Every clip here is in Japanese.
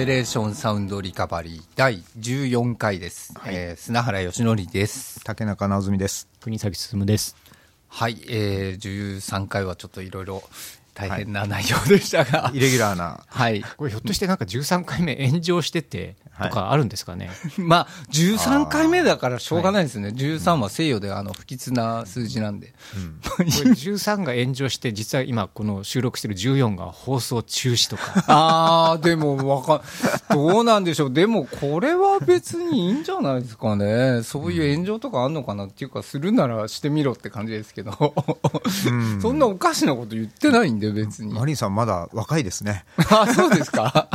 ペレーションサウンドリカバリー第14回です、えー砂原義則です竹中直澄です。国崎進です。はい、えー、13回はちょっといろいろ大変な内容でしたが、イレギュラーな。はい、これひょっとしてなんか13回目炎上しててとかあるんですかね？まあ13回目だからしょうがないですね、13は西洋であの不吉な数字なんで、これ13が炎上して実は今この収録してる14が放送中止とか。あー、でもわかん、どうなんでしょう、でもこれは別にいいんじゃないですかね、そういう炎上とかあんのかなっていうか、するならしてみろって感じですけど、そんなおかしなこと言ってないんで、別に。マリンさんまだ若いですね。あ、そうですか。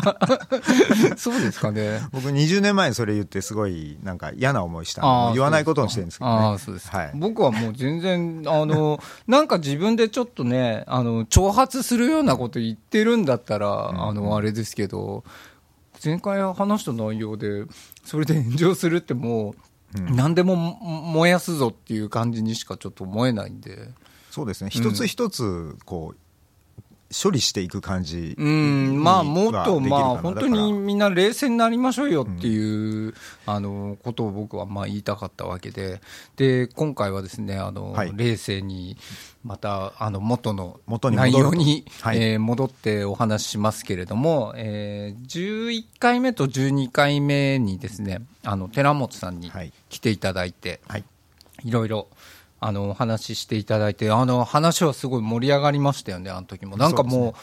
そうですかね。僕20年前にそれ言ってすごいなんか嫌な思いした言わないことにしてるんですけどね。ああ、そうですか、はい。僕はもう全然、あの、なんか自分でちょっとね、あの、挑発するようなこと言ってるんだったら、あの、あれですけど、前回話した内容で、それで炎上するってもう、何でも燃やすぞっていう感じにしかちょっと思えないんで。そうですね。一つ一つこう処理していく感じ。うん、まあ、もっと、まあ、本当にみんな冷静になりましょうよっていう、あの、ことを僕はまあ言いたかったわけで、で、今回はですね、あの、はい。冷静に、また、あの、元の内容に、はい。えー戻ってお話ししますけれども、えー11回目と12回目にですね、あの、寺本さんにはい。来ていただいて、はい。いろいろ、あの、お話ししていただいて、あの、話はすごい盛り上がりましたよね、あの時も。なんかも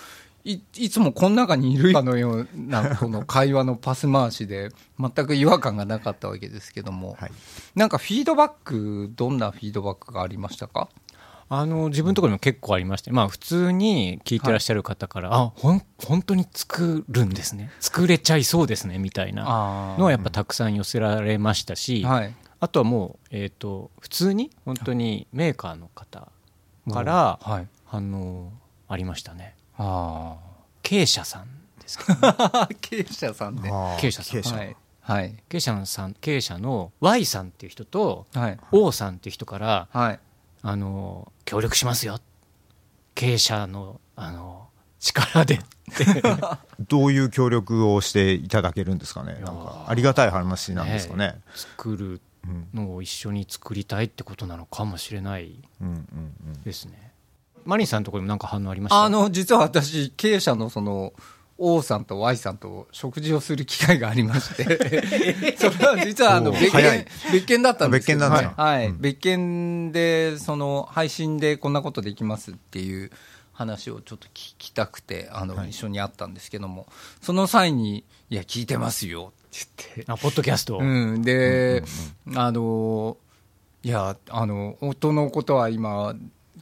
う、いいつもこの中にいるかのような、この会話のパス回しで、全く違和感がなかったわけですけども、はい。なんかフィードバック、どんなフィードバックがありましたか？あの自分のところにも結構ありまして、まあ普通に聞いてらっしゃる方から、あほん本当に作るんですね。作れちゃいそうですねみたいなあのはやっぱたくさん寄せられましたし、はい。あとはもう、えー、と普通に本当にメーカーの方からはい。反応ありましたねあ経営者さんですか、ね、あ。経営者さんで。あー経営者さん経営者はい。はい。経営者さん経営者の Y さんっていう人とはい。O さんっていう人からはい。あの協力しますよ経営者のあの力でって どういう協力をしていただけるんですかね。なんかありがたい話なんですかね。作るうんのを一緒に作りたいってことなのかもしれない。ですね。マリンさんのところにも何か反応ありました？あの、実は私、経営者のその、王さんと Y さんと食事をする機会がありまして、それは実はあの別早い。件、別件だったんですけどはい、うん。別件で、その、配信でこんなことできますっていう話をちょっと聞きたくて、あの、はい。一緒に会ったんですけども、その際に、いや、聞いてますよって言って、あポッドキャスト、うん、で、あの、いや、あの、音のことは今、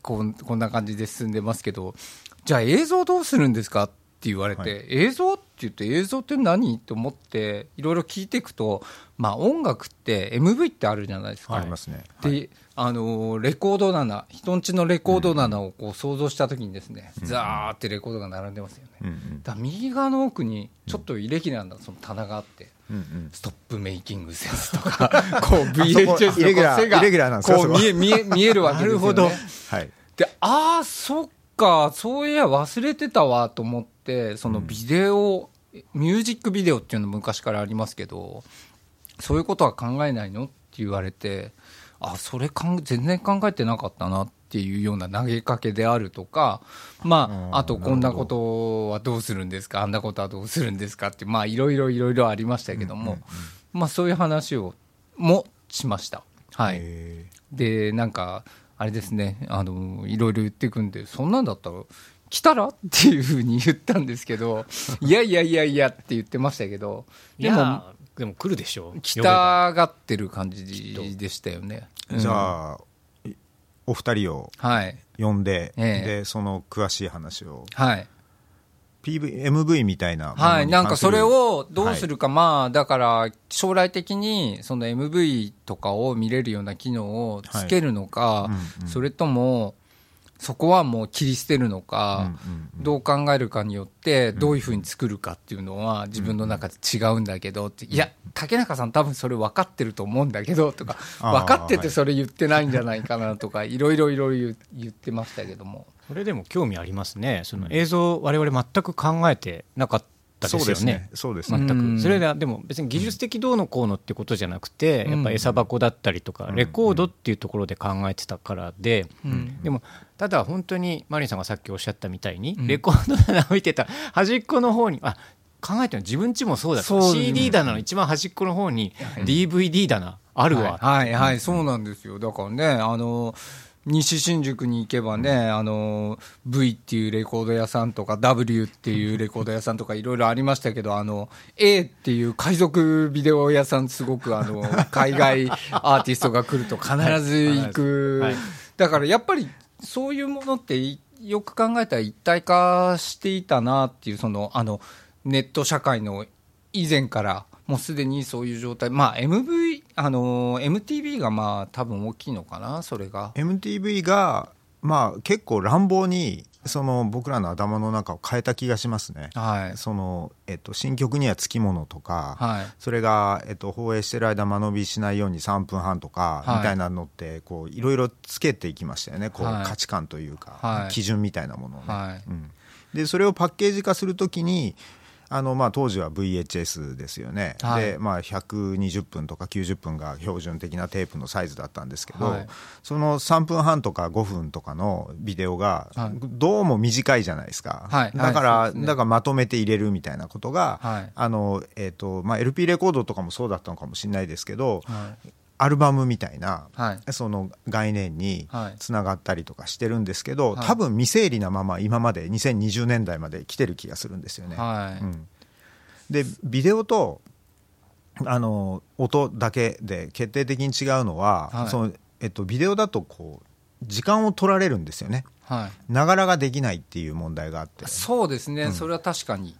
こんこんな感じで進んでますけど、じゃあ映像どうするんですかって言われて、はい。映像って言って、映像って何？と思って、いろいろ聞いていくと、まあ音楽って MV ってあるじゃないですか。ありますね。で、あのレコード棚、人んちのレコード棚をこう想像したときにですね、ザーってレコードが並んでますよね。うんうんだ右側の奥に、ちょっとイレギュラーなその棚があって、うんうん。ストップメイキングセンスとか、こう VHS の背がこう見え見え見えるわけですよ、ね。なるほどはい。で、ああ、そっか、そういや忘れてたわと思って、そのビデオ、ミュージックビデオっていうの昔からありますけど、そういうことは考えないの？って言われて、あ、それかん全然考えてなかったなっていうような投げかけであるとか、まうんあ、あとこんなことはどうするんですか、あんなことはどうするんですかって、まあ、いろいろいろいろありましたけども、まあ、そういう話を、もしました。はい。へで、なんか、あれですね、あの、いろいろ言っていくんで、そんなんだったら、来たらっていうふうに言ったんですけど、いやいやいやいやって言ってましたけど、でも、でも来るでしょう来たがってる感じでしたよね。ーじゃあ、いお二人をはい。呼んで、ええで、その詳しい話を、はい。PV、MV みたいなはい。なんかそれ関をどうするか、まあ、だから、将来的に、その MV とかを見れるような機能をつけるのか、はいうんうんそれとも、そこはもう切り捨てるのか、どう考えるかによって、どういうふうに作るかっていうのは、自分の中で違うんだけどって、いや、竹中さん、多分それ分かってると思うんだけどとか、分かっててそれ言ってないんじゃないかなとか、いろいろいろいろ言ってましたけども。それでも興味ありますね。その映像我々全く考えてなかっったですよね。そうですね。全うん。く。それが、でも別に技術的どうのこうのってことじゃなくて、やっぱ餌箱だったりとか、レコードっていうところで考えてたからで、うん。でも、ただ本当にマリンさんがさっきおっしゃったみたいに、うん。レコード棚置いてた端っこの方に、あ考えてるの自分ちもそうだそ CD 棚の一番端っこの方に DVD 棚あるわ、はい、はい、はい、そうなんですよ。だからね、あの、西新宿に行けばね、あの、V っていうレコード屋さんとか、W っていうレコード屋さんとかいろいろありましたけど、あの、A っていう海賊ビデオ屋さんすごくあの、海外アーティストが来ると必ず行く。はい。だからやっぱりそういうものっていよく考えたら一体化していたなっていう、その、あの、ネット社会の以前から、もうすでにそういう状態、まあ、MV、あの MTV がまあ多分大きいのかな、それが。MTV が、まあ、結構乱暴にその僕らの頭の中を変えた気がしますね。はい。そのえっと、新曲にはつきものとか、はい。それが、えっと、放映してる間間延びしないように3分半とかはいみたいなのってこういろいろつけていきましたよねこう、はい価値観というか、はい基準みたいなものをね、はいうん、でそれをパッケージ化するときにあのまあ当時は VHS ですよね、はい。でまあ、120分とか90分が標準的なテープのサイズだったんですけど、はい。その3分半とか5分とかのビデオがはい。どうも短いじゃないですか、はい。だから、ね。だからまとめて入れるみたいなことが、はい。あのえーとまあ、LP レコードとかもそうだったのかもしれないですけど、はい。アルバムみたいな、はいその概念にはいつながったりとかしてるんですけど、はい多分未整理なまま今まで2020年代まで来てる気がするんですよね。はい。うん、でビデオとあの音だけで決定的に違うのは、はいそのえっと、ビデオだとこう時間を取られるんですよね。はい。ながらができないっていう問題があって。そうですね、それは確かに。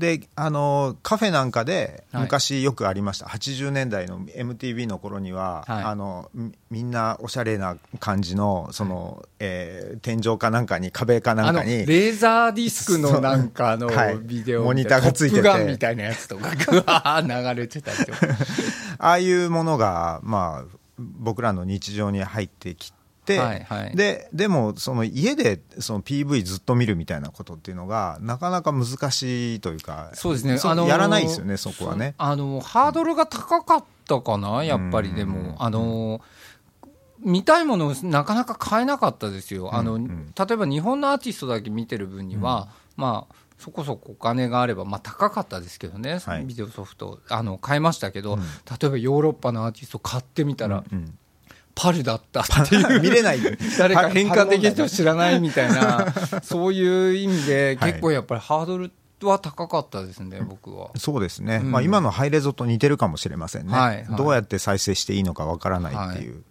であのカフェなんかではい。昔よくありました、80年代の MTV の頃には、はい。あのみみんなおしゃれな感じのその、えー天井かなんかに壁かなんかにレーザーディスクのなんかのビデオモニターがついてて。みたいなやつとか、ぐわー流れてたりとか。ああいうものが、まあ、僕らの日常に入ってきて、はいはい。ででもその家でその PV ずっと見るみたいなことっていうのがなかなか難しいというかそうですね。そあのやらないですよねそこはね。あの、ハードルが高かったかな、やっぱりでうんも。あの、見たいものをなかなか買えなかったですよ。あの、うん。うん例えば日本のアーティストだけ見てる分には、まあ、そこそこお金があれば、まあ高かったですけどね、はい。ビデオソフト、あの、買いましたけど、うん。例えばヨーロッパのアーティスト買ってみたら、うんパルだったっていう。見れない誰か変換できる人は知らないみたいな、そういう意味で、はい。結構やっぱりハードルは高かったですね、僕は。そうですね、うん。まあ、今のハイレゾと似てるかもしれませんね、はい。はい。どうやって再生していいのかわからないっていう、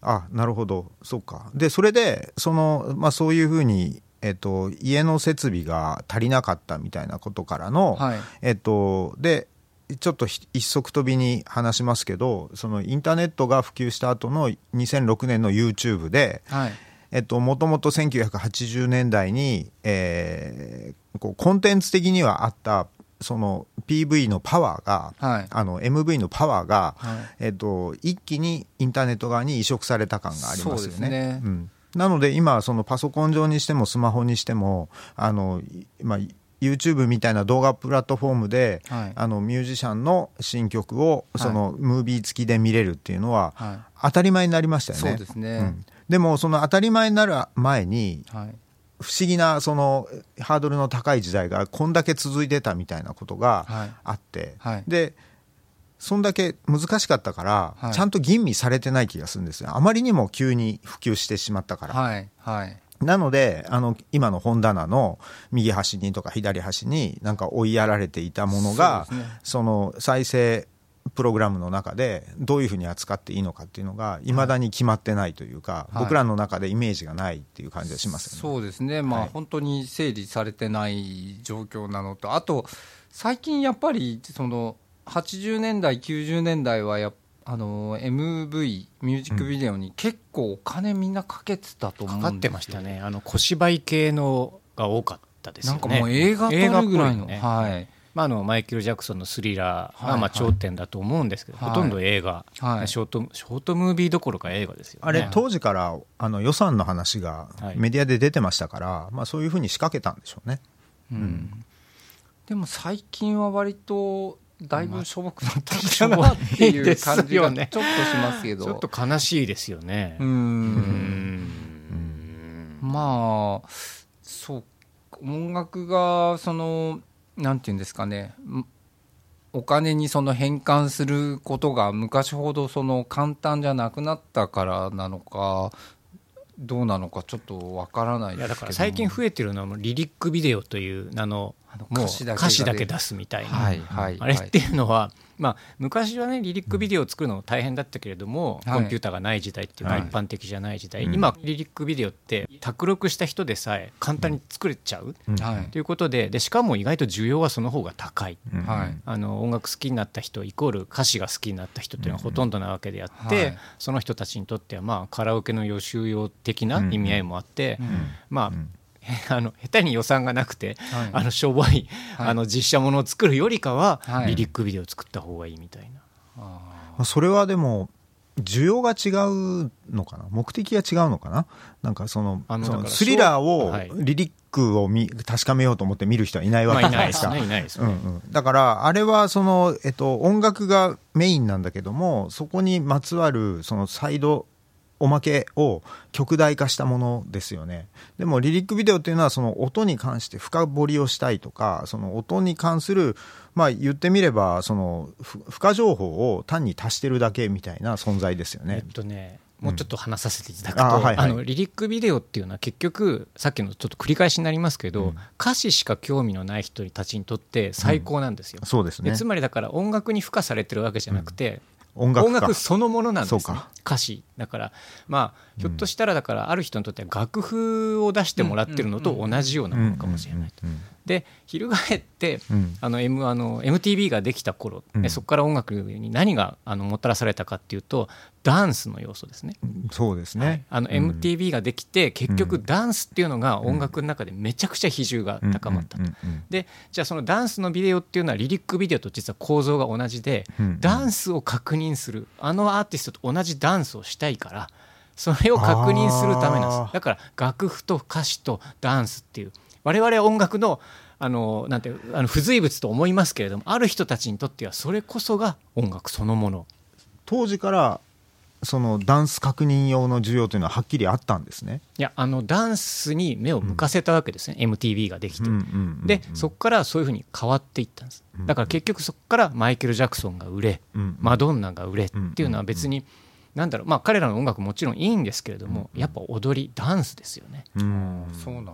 あなるほど、そうか、でそれでその、まあ、そういうふうに、えっと、家の設備が足りなかったみたいなことからの、はい。えっと、でちょっとひ一足飛びに話しますけど、そのインターネットが普及した後の2006年の YouTube で、はい。えっと、もともと1980年代に、えーこうコンテンツ的にはあったその PV のパワーが、はいあの MV のパワーが、はいえっと、一気にインターネット側に移植された感がありますよね。ねうんなので今そのパソコン上にしてもスマホにしてもあの、いまあ、YouTube みたいな動画プラットフォームで、はい。あのミュージシャンの新曲をその、ムービー付きで見れるっていうのは、はい。当たり前になりましたよね。そうですね。ん。でもその当たり前になる前にはい。不思議なそのハードルの高い時代がこんだけ続いてたみたいなことがはい。あって、はい。でそんだけ難しかったから、はい。ちゃんと吟味されてない気がするんですよ。あまりにも急に普及してしまったから、はい。はい。なのであの今の本棚の右端にとか左端になんか追いやられていたものがそねその再生プログラムの中でどういうふうに扱っていいのかっていうのがいまだに決まってないというか、はい僕らの中でイメージがないっていう感じがしますよね。そうですね。まあ、はい本当に整理されてない状況なのと、あと、最近やっぱり、その、80年代、90年代はやっあの MV ミュージックビデオに結構お金みんなかけてたと思うんですよ。かかってましたね。あの小芝居系のが多かったですよね。なんかもう映画撮るぐらいの、ね。はい。まあ、あのマイケル・ジャクソンの「スリラー」はいがまあ頂点だと思うんですけど、はい。ほとんど映画、はい。ショートショートムービーどころか映画ですよね。あれ当時からあの予算の話がはい。メディアで出てましたから、まあ、そういうふうに仕掛けたんでしょうね。うん。でも最近は割とだいぶしょぼくなったなっていう感じがちょっとしますけど、ちょっと悲しいですよね。ううん。んまあそう音楽がそのなんていうんですかね。んお金にその変換することが昔ほどその簡単じゃなくなったからなのかどうなのかちょっとわからないいですけどやだから最近増えてるのはもうリリックビデオというあのもう歌詞だけが歌詞だけ出すみたいな、はいはいあれっていうのは、まあ、昔はねリリックビデオを作るの大変だったけれども、はい。コンピューターがない時代っていうかはい。一般的じゃない時代、うん。今リリックビデオって卓録した人でさえ簡単に作れちゃう、うん。はい。ということででしかも意外と需要はその方が高い。あの音楽好きになった人イコール歌詞が好きになった人っていうのはほとんどなわけであって、はい。その人たちにとってはまあカラオケの予習用的な意味合いもあって、うん。まあ、うん あの下手に予算がなくて、はい。あのしょぼい、はい。あの実写ものを作るよりかは、はい。リリックビデオを作った方がいいみたいな。あまあそれはでも需要が違うのかな？目的が違うのかな？なんかそのスリラーを、はい。リリックを見確かめようと思って見る人はいないわまあけじゃないですか。いないですねいないですうんね。うん、だからあれはその、えっと、音楽がメインなんだけどもそこにまつわるそのサイドおまけを極大化したものですよね。でもリリックビデオっていうのはその音に関して深掘りをしたいとかその音に関するまあ言ってみればそのふ付加情報を単に足してるだけみたいな存在ですよえねっ。とねもうちょっと話させていただくと、あはいはい。あのリリックビデオっていうのは結局さっきのちょっと繰り返しになりますけど、うん。歌詞しか興味のない人たちにとって最高なんですよ。そうですね。でつまりだから音楽に付加されてるわけじゃなくて、音楽か音楽そのものなんです、ね、歌詞。だからまあひょっとしたらだからある人にとっては楽譜を出してもらってるのと同じようなものかもしれない。うんうんで翻ってうん。あの、M、あの MTV ができた頃、うん。でそこから音楽に何があのもたらされたかっていうとダンスの要素ですね。うんそうですね。あのうん。MTV ができて結局うん。ダンスっていうのが音楽の中でめちゃくちゃ比重が高まったと。でじゃあそのダンスのビデオっていうのはリリックビデオと実は構造が同じで、うん。ダンスを確認するあのアーティストと同じダンスをしたいからそれを確認するためなんです。だから楽譜と歌詞とダンスっていう我々は音楽のあのなんてあの付随物と思いますけれどもある人たちにとってはそれこそが音楽そのもの。当時からそのダンス確認用の需要というのははっきりあったんですね。いやあのダンスに目を向かせたわけですね、MTV ができて。うんうんうんうんでそこからそういうふうに変わっていったんです。うんだから結局そこからマイケル・ジャクソンが売れうんマドンナが売れっていうのは別になんだろう。まあ彼らの音楽もちろんいいんですけれどもやっぱ踊りダンスですよね。うん。そうなんだ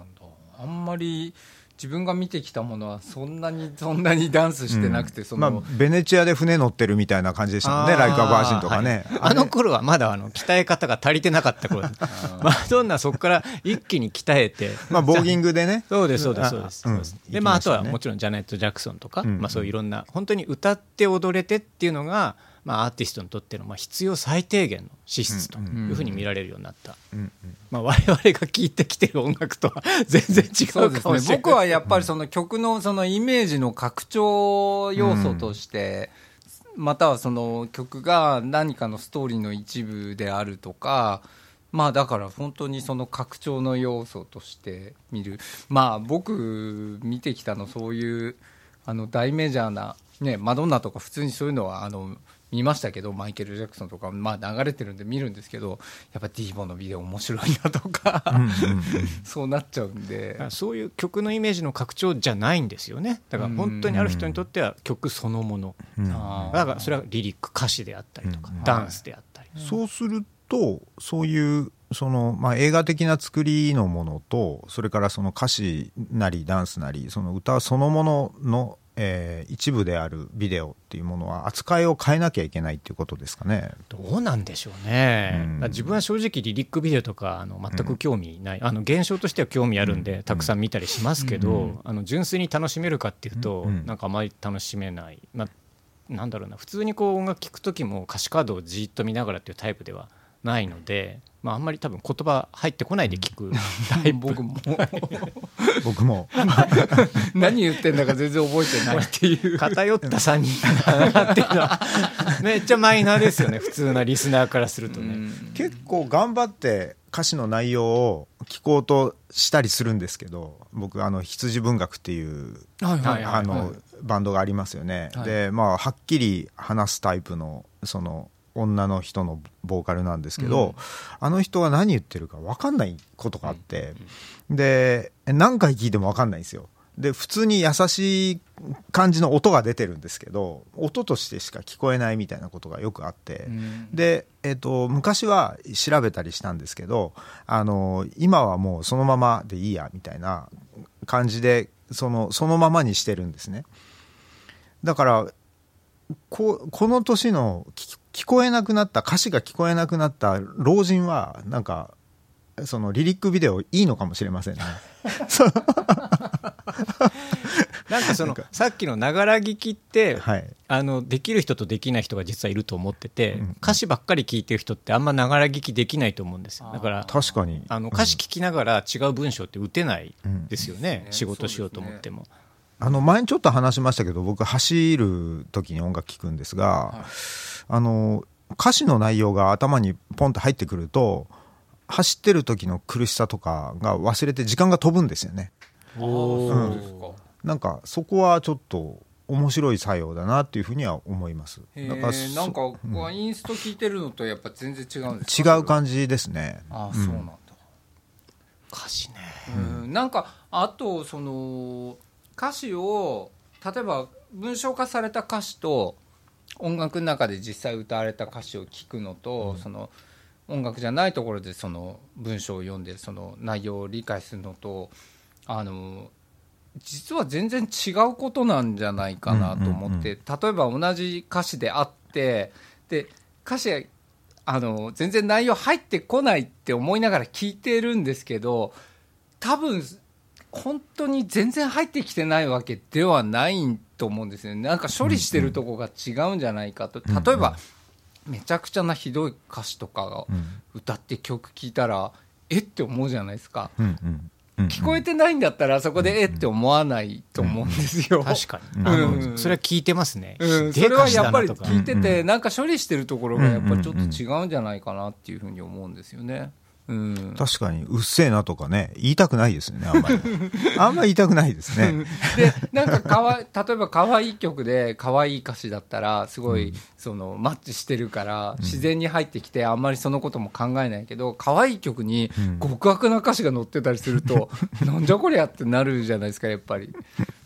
あんまり自分が見てきたものはそんなにそんなにダンスしてなくて、その、まあ、ベネチアで船乗ってるみたいな感じでしたもんね、ライカ・バージンとかね。あの頃はまだあの鍛え方が足りてなかった頃。マドンナそこから一気に鍛えて。まあ、ボーギングでね。そうですそうですそうです、あうん。でまああとはもちろんジャネット・ジャクソンとか、うん。まあ、そういういろんな本当に歌って踊れてっていうのが、まあ、アーティストにとってのまあ必要最低限の資質というふうに見られるようになった、まあ、我々が聴いてきてる音楽とは全然違そうかもしれない。僕はやっぱりその曲のそのイメージの拡張要素として、またはその曲が何かのストーリーの一部であるとかまあだから本当にその拡張の要素として見る。まあ僕見てきたのそういうあの大メジャーなねマドンナとか普通にそういうのはあの見ましたけどマイケル・ジャクソンとか、まあ、流れてるんで見るんですけどやっぱディーボのビデオ面白いなとか、そうなっちゃうんで。そういう曲のイメージの拡張じゃないんですよね。だから本当にある人にとっては曲そのもの。うん。だからそれはリリック歌詞であったりとか、うん。ダンスであったり、そうすると、そういう、その、まあ、映画的な作りのものと、それからその歌詞なりダンスなり、その歌そのものの、えー一部であるビデオっていうものは扱いを変えなきゃいけないっていうことですかね。どうなんでしょうね、うん。自分は正直リリックビデオとかあの全く興味ない、あの現象としては興味あるんで、たくさん見たりしますけど、うん。あの純粋に楽しめるかっていうと、うん。なんかあまり楽しめない、まあ、なんだろうな。普通にこう音楽聴く時も歌詞カードをじっと見ながらっていうタイプではないので、まあ、あんまり多分言葉入ってこないで聞くタイプ、僕も。僕も。何言ってんだか全然覚えてないっていう。偏った3人だなっていうのはめっちゃマイナーですよね普通なリスナーからするとね。結構頑張って歌詞の内容を聞こうとしたりするんですけど僕あの羊文学っていうバンドがありますよね、はい。でまあはっきり話すタイプのその女の人のボーカルなんですけど、うん。あの人は何言ってるか分かんないことがあって、で何回聞いても分かんないんですよ。で普通に優しい感じの音が出てるんですけど音としてしか聞こえないみたいなことがよくあって、うん。で、えっと昔は調べたりしたんですけどあの今はもうそのままでいいやみたいな感じでそのそのままにしてるんですね。だからここの年の聞聞こえなくなった歌詞が聞こえなくなった老人はなんかそのリリックビデオいいのかもしれませんね。なんかそのさっきのながら聞きって、はい。あのできる人とできない人が実はいると思ってて、うん歌詞ばっかり聞いてる人ってあんまながら聞きできないと思うんですよ。だから確かに。あの歌詞聞きながら違う文章って打てないうんですよね、うん。仕事しようと思っても、あの前にちょっと話しましたけど僕走る時に音楽聴くんですが、はいあの歌詞の内容が頭にポンと入ってくると走ってる時の苦しさとかが忘れて時間が飛ぶんですよね。おーそうですか。なんかそこはちょっと面白い作用だなっていうふうには思います。へだかなんか、インスト聞いてるのとやっぱ全然違うんです違かう感じですね。ああそうなんだ、歌詞ね。うん。なんかあとその歌詞を例えば文章化された歌詞と音楽の中で実際歌われた歌詞を聞くのと、その音楽じゃないところでその文章を読んでその内容を理解するのとあの実は全然違うことなんじゃないかなと思って、例えば同じ歌詞であってで歌詞あの全然内容入ってこないって思いながら聞いてるんですけど多分本当に全然入ってきてないわけではないと思うんですよね。なんか処理してるとこが違うんじゃないかと。例えばめちゃくちゃなひどい歌詞とかがうん。歌って曲聴いたらえって思うじゃないですか。聞こえてないんだったらそこでえって思わないと思うんですよ。確かに、うん。それは聞いてますね、うん、ひそれはやっぱり聞いてうんてなんか処理してるところがやっぱりちょっと違うんじゃないかなっていうふうに思うんですよね。うん、確かにうっせえなとかね言いたくないですよねあんまり。あんまり言いたくないですね。でなんかかわ例えば可愛い曲で可愛い歌詞だったらすごい、うん。そのマッチしてるから自然に入ってきてあんまりそのことも考えないけど可愛い曲にうん。極悪な歌詞が載ってたりすると、なんじゃこりゃってなるじゃないですかやっぱり。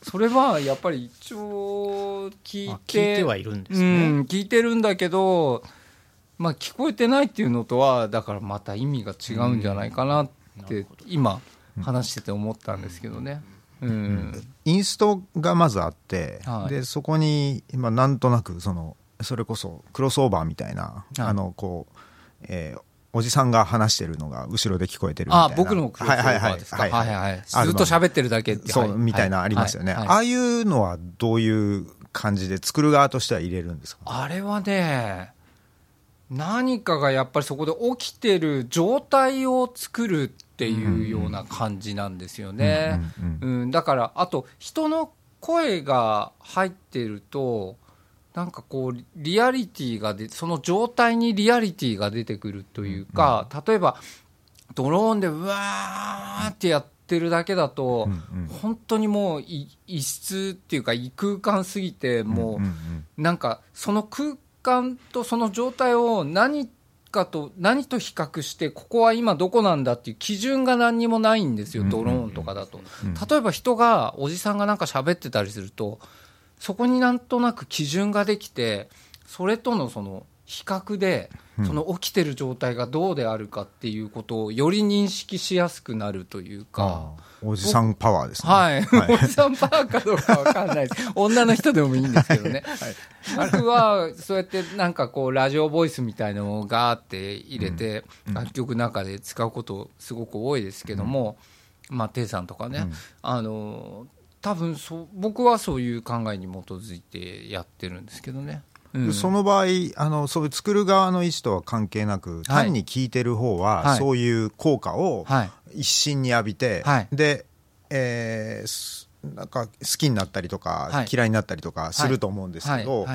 それはやっぱり一応聞いあて聞いてはいるんですうね、ん、聞いてるんだけど、まあ、聞こえてないっていうのとはだからまた意味が違うんじゃないかなって今話してて思ったんですけどね。うん。インストがまずあって、はい。でそこに今なんとなくそのそれこそクロスオーバーみたいな、はい。あのこう、えーおじさんが話してるのが後ろで聞こえてるみたいな。あ僕のクロスオーバーですか？はいはいはい。ずっと喋ってるだけって。そう、はい。みたいなありますよね、はい。ああいうのはどういう感じで作る側としては入れるんですか？あれはね、何かがやっぱりそこで起きてる状態を作るっていうような感じなんですよね。うんだからあと人の声が入ってるとなんかこうリアリティがでその状態にリアリティが出てくるというか、例えばドローンでうわーってやってるだけだと、本当にもうい異質っていうか異空間すぎてもう、なんかその空間とその状態を何かと何と比較してここは今どこなんだっていう基準が何にもないんですよ、うん。ドローンとかだと。うん。例えば人がおじさんがなんか喋ってたりするとそこになんとなく基準ができてそれとのその比較でうんその起きてる状態がどうであるかっていうことをより認識しやすくなるというか。ああおじさんパワーですね。はい、おじさんパーかどうかわかんないです。女の人でもいいんですけどね。僕は、そうやってなんかこう、ラジオボイスみたいのをガーって入れて、楽曲の中で使うことすごく多いですけども、まあ、テイさんとかね、うん。あの、多分そう、僕はそういう考えに基づいてやってるんですけどね。うん。その場合あのそういう作る側の意思とは関係なく、単に聞いてる方は、はい。そういう効果をはい。一身に浴びて、はい。で、えーすなんか好きになったりとか、はい。嫌いになったりとかすると思うんですけど、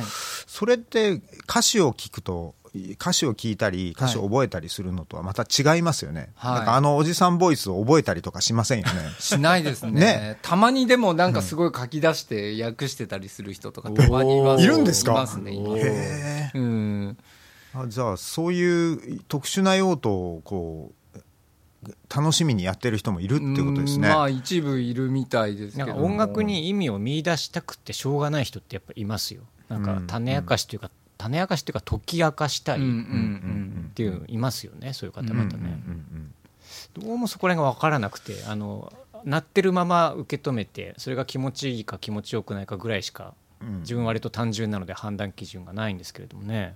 それって歌詞を聞くと歌詞を聞いたり歌詞を覚えたりするのとはまた違いますよね、はい。なんかあのおじさんボイスを覚えたりとかしませんよね。しないですね。ね。たまにでもなんかすごい書き出して訳してたりする人とかたまにいます。いるんですか？いますねいますねへえうん。あじゃあそういう特殊な用途をこう楽しみにやってる人もいるってことですね、うんまあ一部いるみたいですけどなんか音楽に意味を見出したくてしょうがない人ってやっぱいますよ。なんかうん。種明かしというか、種明かしというか解き明かしたいっていういますよねそういう方々ね、どうもそこら辺が分からなくてあの鳴ってるまま受け止めてそれが気持ちいいか気持ちよくないかぐらいしかうん。自分割と単純なので判断基準がないんですけれどもね。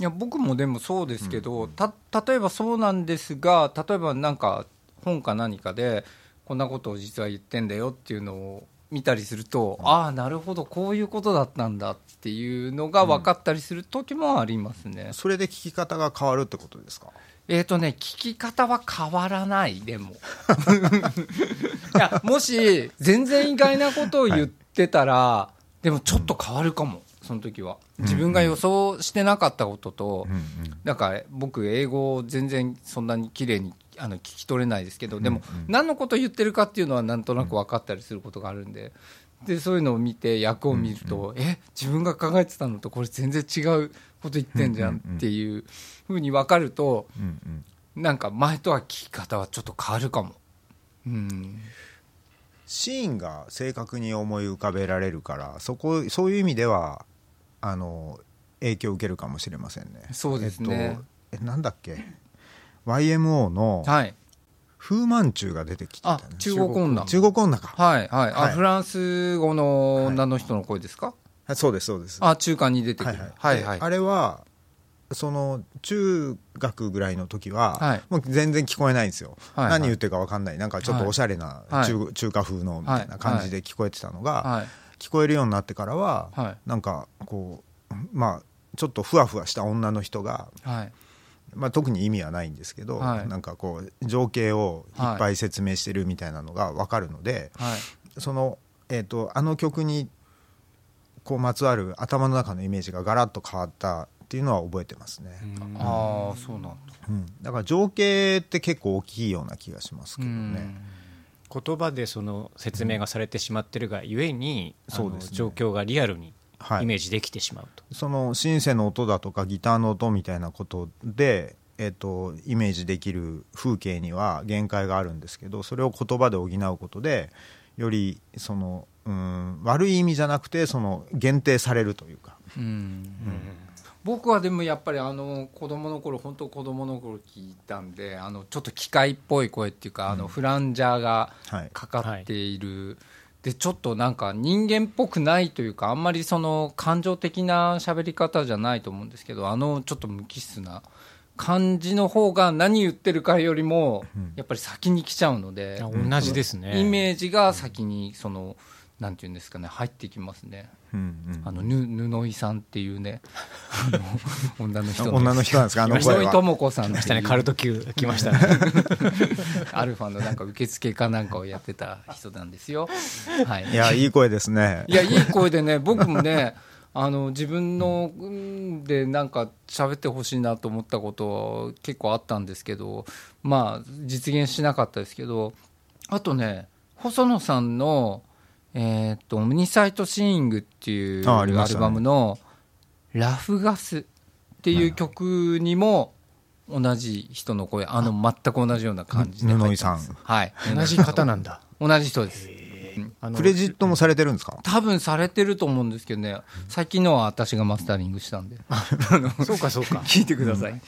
いや僕もでもそうですけど、た例えばそうなんですが例えばなんか本か何かでこんなことを実は言ってんだよっていうのを見たりすると、ああなるほどこういうことだったんだっていうのが分かったりする時もありますね、それで聞き方が変わるってことですか？えっ、とね聞き方は変わらないでも。いやもし全然意外なことを言ってたら、でもちょっと変わるかもその時は。自分が予想してなかったことと、うんうんなんか僕、英語全然そんなに綺麗にあの聞き取れないですけど、でも何のこと言ってるかっていうのはなんとなく分かったりすることがあるんで、でそういうのを見て、役を見ると、え自分が考えてたのとこれ全然違うこと言ってんじゃんっていうふうに分かると、うんうん。なんか前とは聞き方はちょっと変わるかも。うん。シーンが正確に思い浮かべられるからそこそういう意味ではあの影響を受けるかもしれませんね。そうですね。えっと、えなんだっけ？YMO のはい、風満中が出てきてたね。あ中国女。中国女か、はいはい。あはい。フランス語の女の人の声ですか、はい。そうですそうです。あ中間に出てくる、はいはい。はいあれはその中学ぐらいの時は、はい。もう全然聞こえないんですよ、はいはい。何言ってるか分かんない。なんかちょっとおしゃれなはい。中,、中華風のみたいな感じで聞こえてたのが、はい。聞こえるようになってからは、はい。なんかこうまあちょっとふわふわした女の人が、はいまあ、特に意味はないんですけど、はい。なんかこう情景をいっぱい説明してるみたいなのが分かるので、はい。その、えー、とあの曲にこうまつわる頭の中のイメージがガラッと変わったっていうのは覚えてますね、ああそうなんだ。うん。だから情景って結構大きいような気がしますけどね、言葉でその説明がされてしまってるがゆえに、あのそうですね。状況がリアルにはいイメージできてしまうと、そのシンセの音だとかギターの音みたいなことで、えっとイメージできる風景には限界があるんですけどそれを言葉で補うことでよりそのうん悪い意味じゃなくてその限定されるというか、うん。僕はでもやっぱりあの子供の頃本当子供の頃聞いたんであのちょっと機械っぽい声っていうか、あのフランジャーがはい。かかっている、でちょっとなんか人間っぽくないというかあんまりその感情的な喋り方じゃないと思うんですけどあのちょっと無機質な感じの方が何言ってるかよりもやっぱり先に来ちゃうので、あ同じですね。イメージが先にそのなんていうんですかね入ってきますね。うんうん。あのぬ布井さんっていうねあの女の人女の人なんですかあの声は。布井智子さんっていう。来ましたねカルト級来ましたね。アルファのなんか受付かなんかをやってた人なんですよ。はい、いやいい声ですね。いやいい声でね僕もねあの自分のうんでなんか喋ってほしいなと思ったこと結構あったんですけどまあ実現しなかったですけどあとね細野さんのえーっと「オムニサイトシーイング」っていうアルバムの「ラフガス」っていう曲にも同じ人の声あの全く同じような感じで布井さん。はい。同じ方なんだ。同じ人です。あのクレジットもされてるんですか？多分されてると思うんですけどね。最近のは私がマスタリングしたんで。そうかそうか。聞いてください、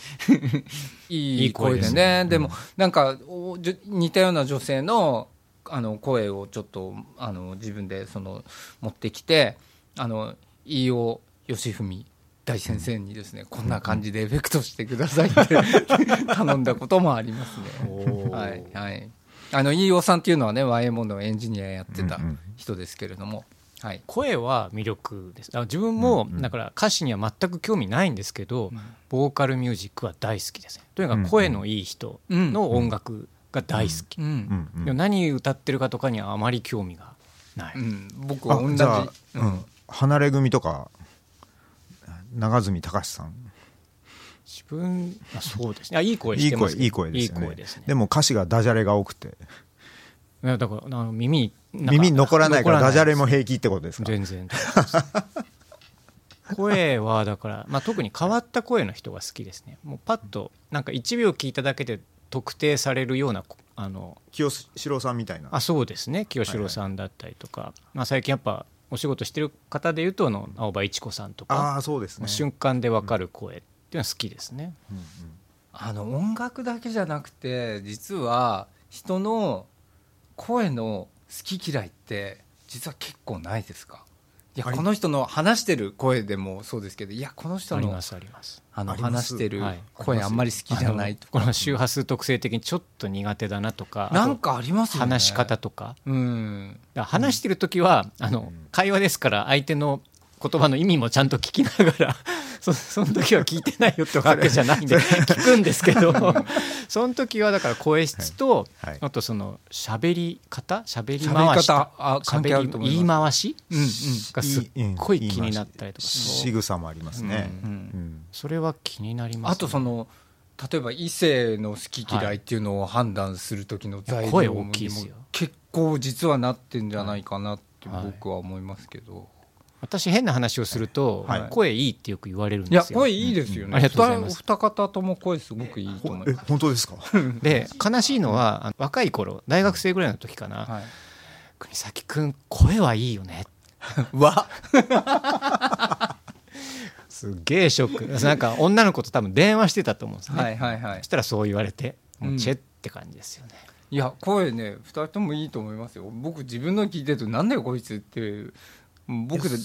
いい いい声で声ですね。でもなんかおじょ似たような女性のあの声をちょっとあの自分でその持ってきてあの飯尾義文大先生にですねこんな感じでエフェクトしてくださいって 頼んだこともありますね。はいはい、あの飯尾さんっていうのはね YMO のエンジニアやってた人ですけれども、はい、声は魅力です。あ自分もだから歌詞には全く興味ないん。ですけど、ボーカルミュージックは大好きですねとにかく声のいい人の音楽が大好き、うん。うん何歌ってるかとかにはあまり興味がない、うん、僕は同じ。離れ組とか長住隆さん。自分あそうですね。あいい声いいしてます声いい声ですよね。いい声ですね。でも歌詞がダジャレが多くて。だからあの耳耳に残らないから残ダジャレも平気ってことですか？全然。声はだから、まあ、特に変わった声の人が好きですね。もうパッとなんか1秒聞いただけで特定されるようなあの清志郎さんみたいな。あそうですね。清志郎さんだったりとか、まあ、最近やっぱお仕事してる方でいうとあの青葉一子さんとか。ああそうですね。瞬間で分かる声っていうのは好きですね、うんうん。あの音楽だけじゃなくて実は人の声の好き嫌いって実は結構ないですか？いやこの人の話してる声でもそうですけどいやこの人のありますあります。あの話してるはい。声あんまり好きじゃないとか。この周波数特性的にちょっと苦手だなとかなんかありますよね話し方とか。うん。話してる時は、あの会話ですから相手の言葉の意味もちゃんと聞きながら そその時は聞いてないよってわけじゃないんで 聞くんですけど その時はだから声質と、はい。はい。あとその喋り方？喋り回し喋り言い回し？うんうん。がすっごい気になったりとか。そう仕草もありますね、う。ん。うん。それは気になります、ね、あとその例えば異性の好き嫌いっていうのを判断する時の材料も大きいですよ。結構実はなってんじゃないかなってはい僕は思いますけど、私変な話をすると、はい。声いいってよく言われるんですよ。声いいですよね、うん。ありがとうございます。お二方とも声すごくいいと思いえます、本当ですか？で悲しいのはあの若い頃大学生ぐらいの時かな、はい、国崎君声はいいよね。わ。すっげえショック。なんか女の子と多分電話してたと思うんですね、はいはいはい。そしたらそう言われてもううんチェって感じですよね、いや声ね二人ともいいと思いますよ。僕自分の聞いてるとなんだよこいつって僕だ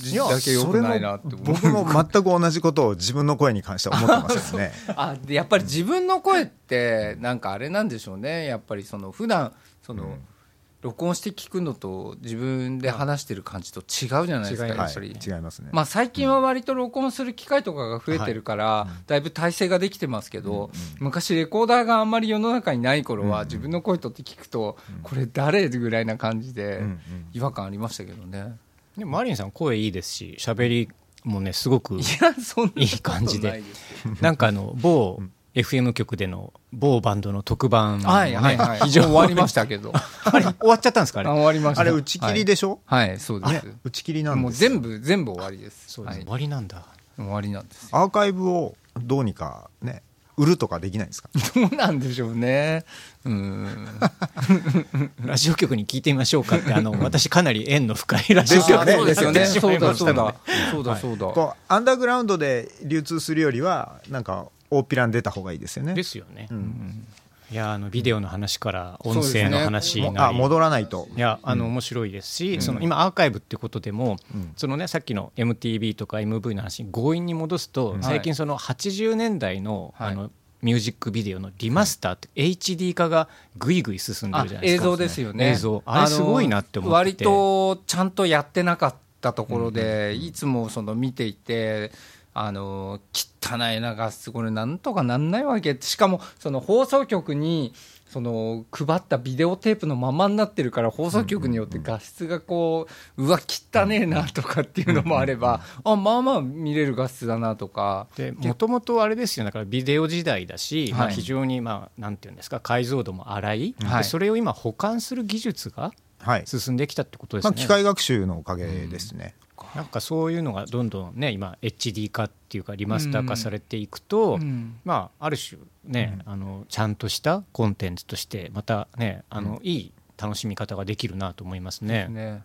けよくないなって僕も全く同じことを自分の声に関しては思ってますよね。あでやっぱり自分の声ってなんかあれなんでしょうね。やっぱりその普段その、うん。録音して聞くのと自分で話してる感じと違うじゃないですかやっぱり、違いますね、まあ、最近は割と録音する機会とかが増えてるから、だいぶ体制ができてますけど、昔レコーダーがあんまり世の中にない頃は、自分の声とって聞くと、これ誰ぐらいな感じで違和感ありましたけどね、でもマリンさん声いいですし喋りもねすごくいいい感じで。なんかあの某 FM 局での某バンドの特番はいはいはい。非常に。終わりましたけど。あれ終わっちゃったんですかあれ？あ終わりました。あれ打ち切りでしょ、はい、はいそうです。打ち切りなんもうですよ。全部全部終わりです。はいそうです。終わりなんだ。終わりなんですよ。アーカイブをどうにかね売るとかできないんですか？どうなんでしょうね。うん。ラジオ局に聞いてみましょうかってあの私かなり縁の深いラジオですよね。局そうですよね。そうだそうだ。そうだそうだ。こうアンダーグラウンドで流通するよりはなんか大っぴらに出た方がいいですよね。ですよね、うんいやあのビデオの話から音声の話なり、あ戻らないと。いやあの面白いですし、その今アーカイブってことでも、うん。そのねさっきの MTV とか MV の話に強引に戻すと、最近その80年代の,、はい。あのミュージックビデオのリマスターって HD 化がぐいぐい進んであるじゃないですか映像ですよね。映像。あれすごいなって思って。割とちゃんとやってなかったところで、いつもその見ていてあの汚いな画質これなんとかなんないわけ。しかもその放送局にその配ったビデオテープのままになってるから放送局によって画質がこううわ汚ねえなとかっていうのもあればあまあまあ見れる画質だなとか。でもともとあれですよだからビデオ時代だし、まあ、はい非常にまあなんていうんですか解像度も荒い、はい。でそれを今保管する技術がはい、進んできたってことですまあ、ね。機械学習のおかげですね、なんかそういうのがどんどんね今 HD 化っていうかリマスター化されていくと、うん。まあある種ね、あのちゃんとしたコンテンツとしてまたねあの、いい楽しみ方ができるなと思いますね。ね。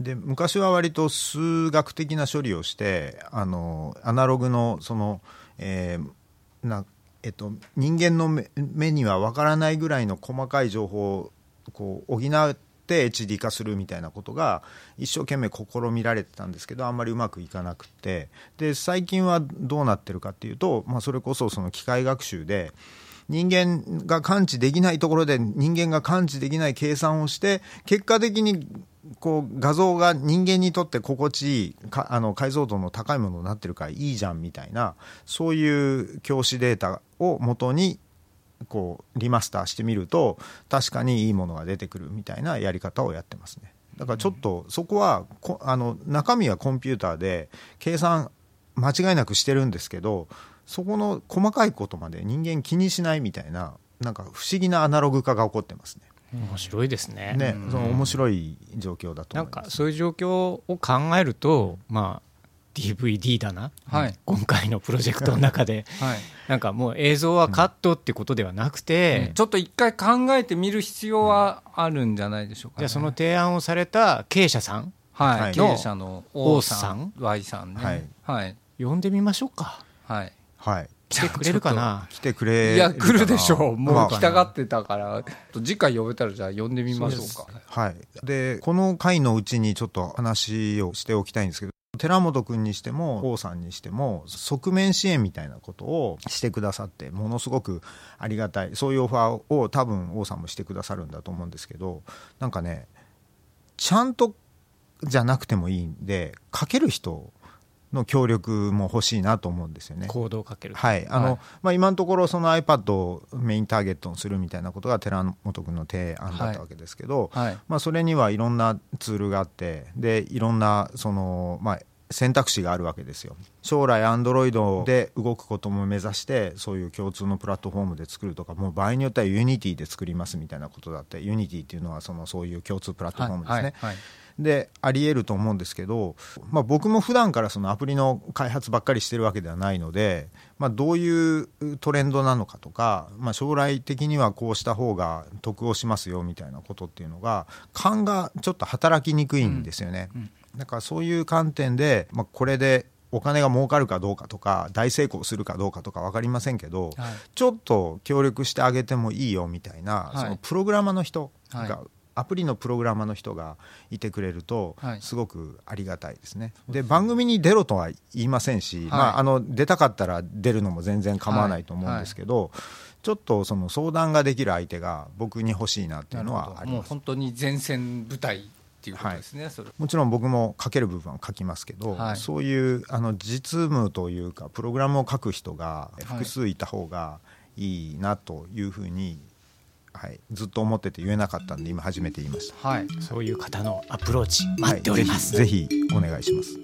で昔は割と数学的な処理をしてあのアナログのその、えーなえっと、人間の目目には分からないぐらいの細かい情報をこう補って HD 化するみたいなことが一生懸命試みられてたんですけどあんまりうまくいかなくて。で最近はどうなってるかっていうと、まあ、それこそその機械学習で人間が感知できないところで人間が感知できない計算をして結果的にこう画像が人間にとって心地いいかあの解像度の高いものになってるからいいじゃんみたいなそういう教師データを元にこうリマスターしてみると確かにいいものが出てくるみたいなやり方をやってますねだからちょっとそこはこあの中身はコンピューターで計算間違いなくしてるんですけどそこの細かいことまで人間気にしないみたいななんか不思議なアナログ化が起こってますね。面白いですね。ね、その面白い状況だとなんかそういう状況を考えると、まあ DVD だな、はい、今回のプロジェクトの中で、はい、なんかもう映像はカットってことではなくて、うん、ちょっと一回考えてみる必要はあるんじゃないでしょうか、ね、じゃあその提案をされた経営者さん。はい、経営者の王さん。Y さんね、はい、はい、呼んでみましょうか。はい、はい、来てくれるかな？来てくれいや来るでしょう。もう来たがってたから。次回呼べたらじゃあ呼んでみましょうか。はい。でこの回のうちにちょっと話をしておきたいんですけど寺本君にしても王さんにしても側面支援みたいなことをしてくださってものすごくありがたい。そういうオファーを多分王さんもしてくださるんだと思うんですけどなんかねちゃんとじゃなくてもいいんで書ける人の協力も欲しいなと思うんですよね。行動をかける。はい。あの、はい、まあ今のところその iPad をメインターゲットにするみたいなことが寺本君の提案だったわけですけど、はい。はい、まあそれにはいろんなツールがあって、でいろんなそのまあ選択肢があるわけですよ。将来 Android で動くことも目指してそういう共通のプラットフォームで作るとかもう場合によっては Unity で作りますみたいなことだって Unity っていうのはそのそういう共通プラットフォームですね、はい。はい。はいでありえると思うんですけど、まあ、僕も普段からそのアプリの開発ばっかりしてるわけではないので、まあ、どういうトレンドなのかとか、まあ、将来的にはこうした方が得をしますよみたいなことっていうのが勘がちょっと働きにくいんですよね。うんうんだからそういう観点で、まあ、これでお金が儲かるかどうかとか大成功するかどうかとか分かりませんけど、はい、ちょっと協力してあげてもいいよみたいな、はい、そのプログラマーの人が、はい、アプリのプログラマーの人がいてくれるとすごくありがたいですね。で番組に出ろとは言いませんし、まあ、あの出たかったら出るのも全然構わないと思うんですけど、ちょっとその相談ができる相手が僕に欲しいなっていうのはあります。もう本当に前線部隊っていうことですね、はい、もちろん僕も書ける部分は書きますけど、はい、そういうあの実務というかプログラムを書く人が複数いた方がいいなというふうに、はい、ずっと思ってて言えなかったんで今初めて言いました、はい、そういう方のアプローチ待っております、ぜひぜひお願いします